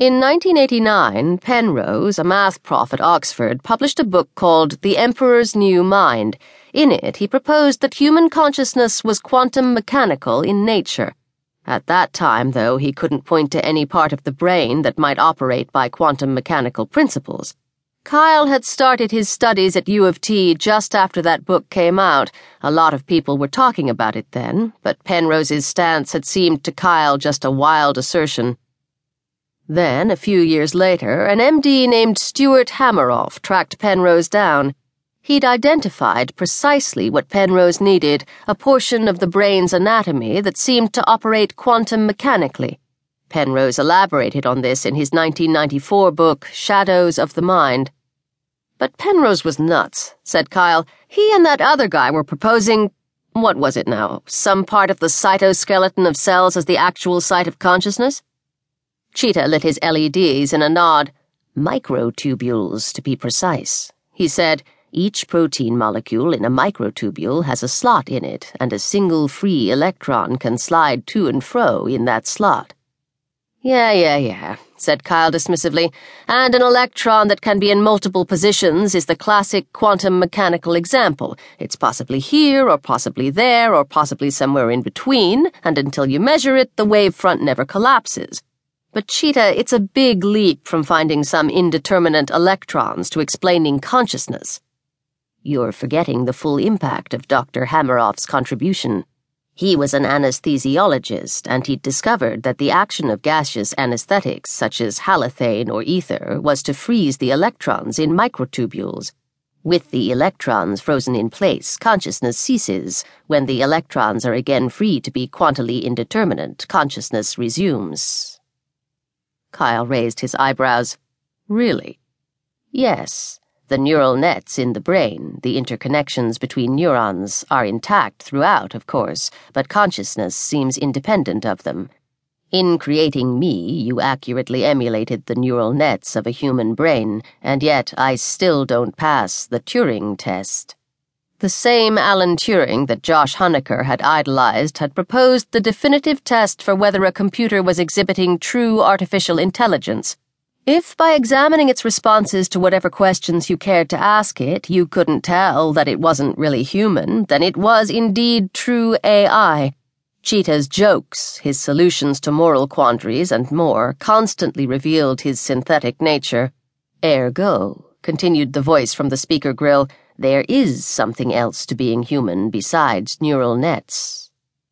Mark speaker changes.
Speaker 1: In 1989, Penrose, a math prof at Oxford, published a book called The Emperor's New Mind. In it, he proposed that human consciousness was quantum mechanical in nature. At that time, though, he couldn't point to any part of the brain that might operate by quantum mechanical principles. Kyle had started his studies at U of T just after that book came out. A lot of people were talking about it then, but Penrose's stance had seemed to Kyle just a wild assertion. Then, a few years later, an MD named Stuart Hameroff tracked Penrose down. He'd identified precisely what Penrose needed a portion of the brain's anatomy that seemed to operate quantum mechanically. Penrose elaborated on this in his 1994 book, Shadows of the Mind. But Penrose was nuts, said Kyle. He and that other guy were proposing. What was it now? Some part of the cytoskeleton of cells as the actual site of consciousness? Cheetah lit his LEDs in a nod. Microtubules, to be precise. He said, Each protein molecule in a microtubule has a slot in it, and a single free electron can slide to and fro in that slot. Yeah, yeah, yeah, said Kyle dismissively. And an electron that can be in multiple positions is the classic quantum mechanical example. It's possibly here, or possibly there, or possibly somewhere in between, and until you measure it, the wavefront never collapses. But Cheetah, it's a big leap from finding some indeterminate electrons to explaining consciousness. You're forgetting the full impact of Dr. Hameroff's contribution. He was an anesthesiologist, and he'd discovered that the action of gaseous anesthetics, such as halothane or ether, was to freeze the electrons in microtubules. With the electrons frozen in place, consciousness ceases. When the electrons are again free to be quantally indeterminate, consciousness resumes. Kyle raised his eyebrows. Really? Yes. The neural nets in the brain, the interconnections between neurons, are intact throughout, of course, but consciousness seems independent of them. In creating me, you accurately emulated the neural nets of a human brain, and yet I still don't pass the Turing test. The same Alan Turing that Josh Hunniker had idolized had proposed the definitive test for whether a computer was exhibiting true artificial intelligence if by examining its responses to whatever questions you cared to ask it, you couldn't tell that it wasn't really human, then it was indeed true AI. Cheetah's jokes, his solutions to moral quandaries, and more constantly revealed his synthetic nature. Ergo, continued the voice from the speaker grill, there is something else to being human besides neural nets.